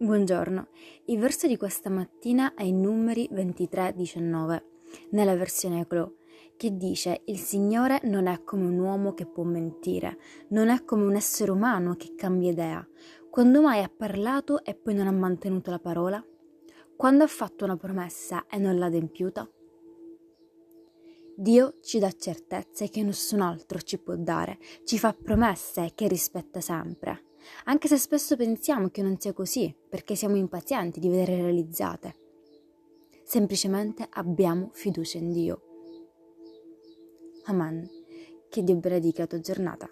Buongiorno, il verso di questa mattina è in numeri 23-19, nella versione Clo, che dice il Signore non è come un uomo che può mentire, non è come un essere umano che cambia idea. Quando mai ha parlato e poi non ha mantenuto la parola? Quando ha fatto una promessa e non l'ha adempiuta? Dio ci dà certezze che nessun altro ci può dare, ci fa promesse che rispetta sempre anche se spesso pensiamo che non sia così, perché siamo impazienti di vedere realizzate. Semplicemente abbiamo fiducia in Dio. Amen. Che Dio benedica la tua giornata.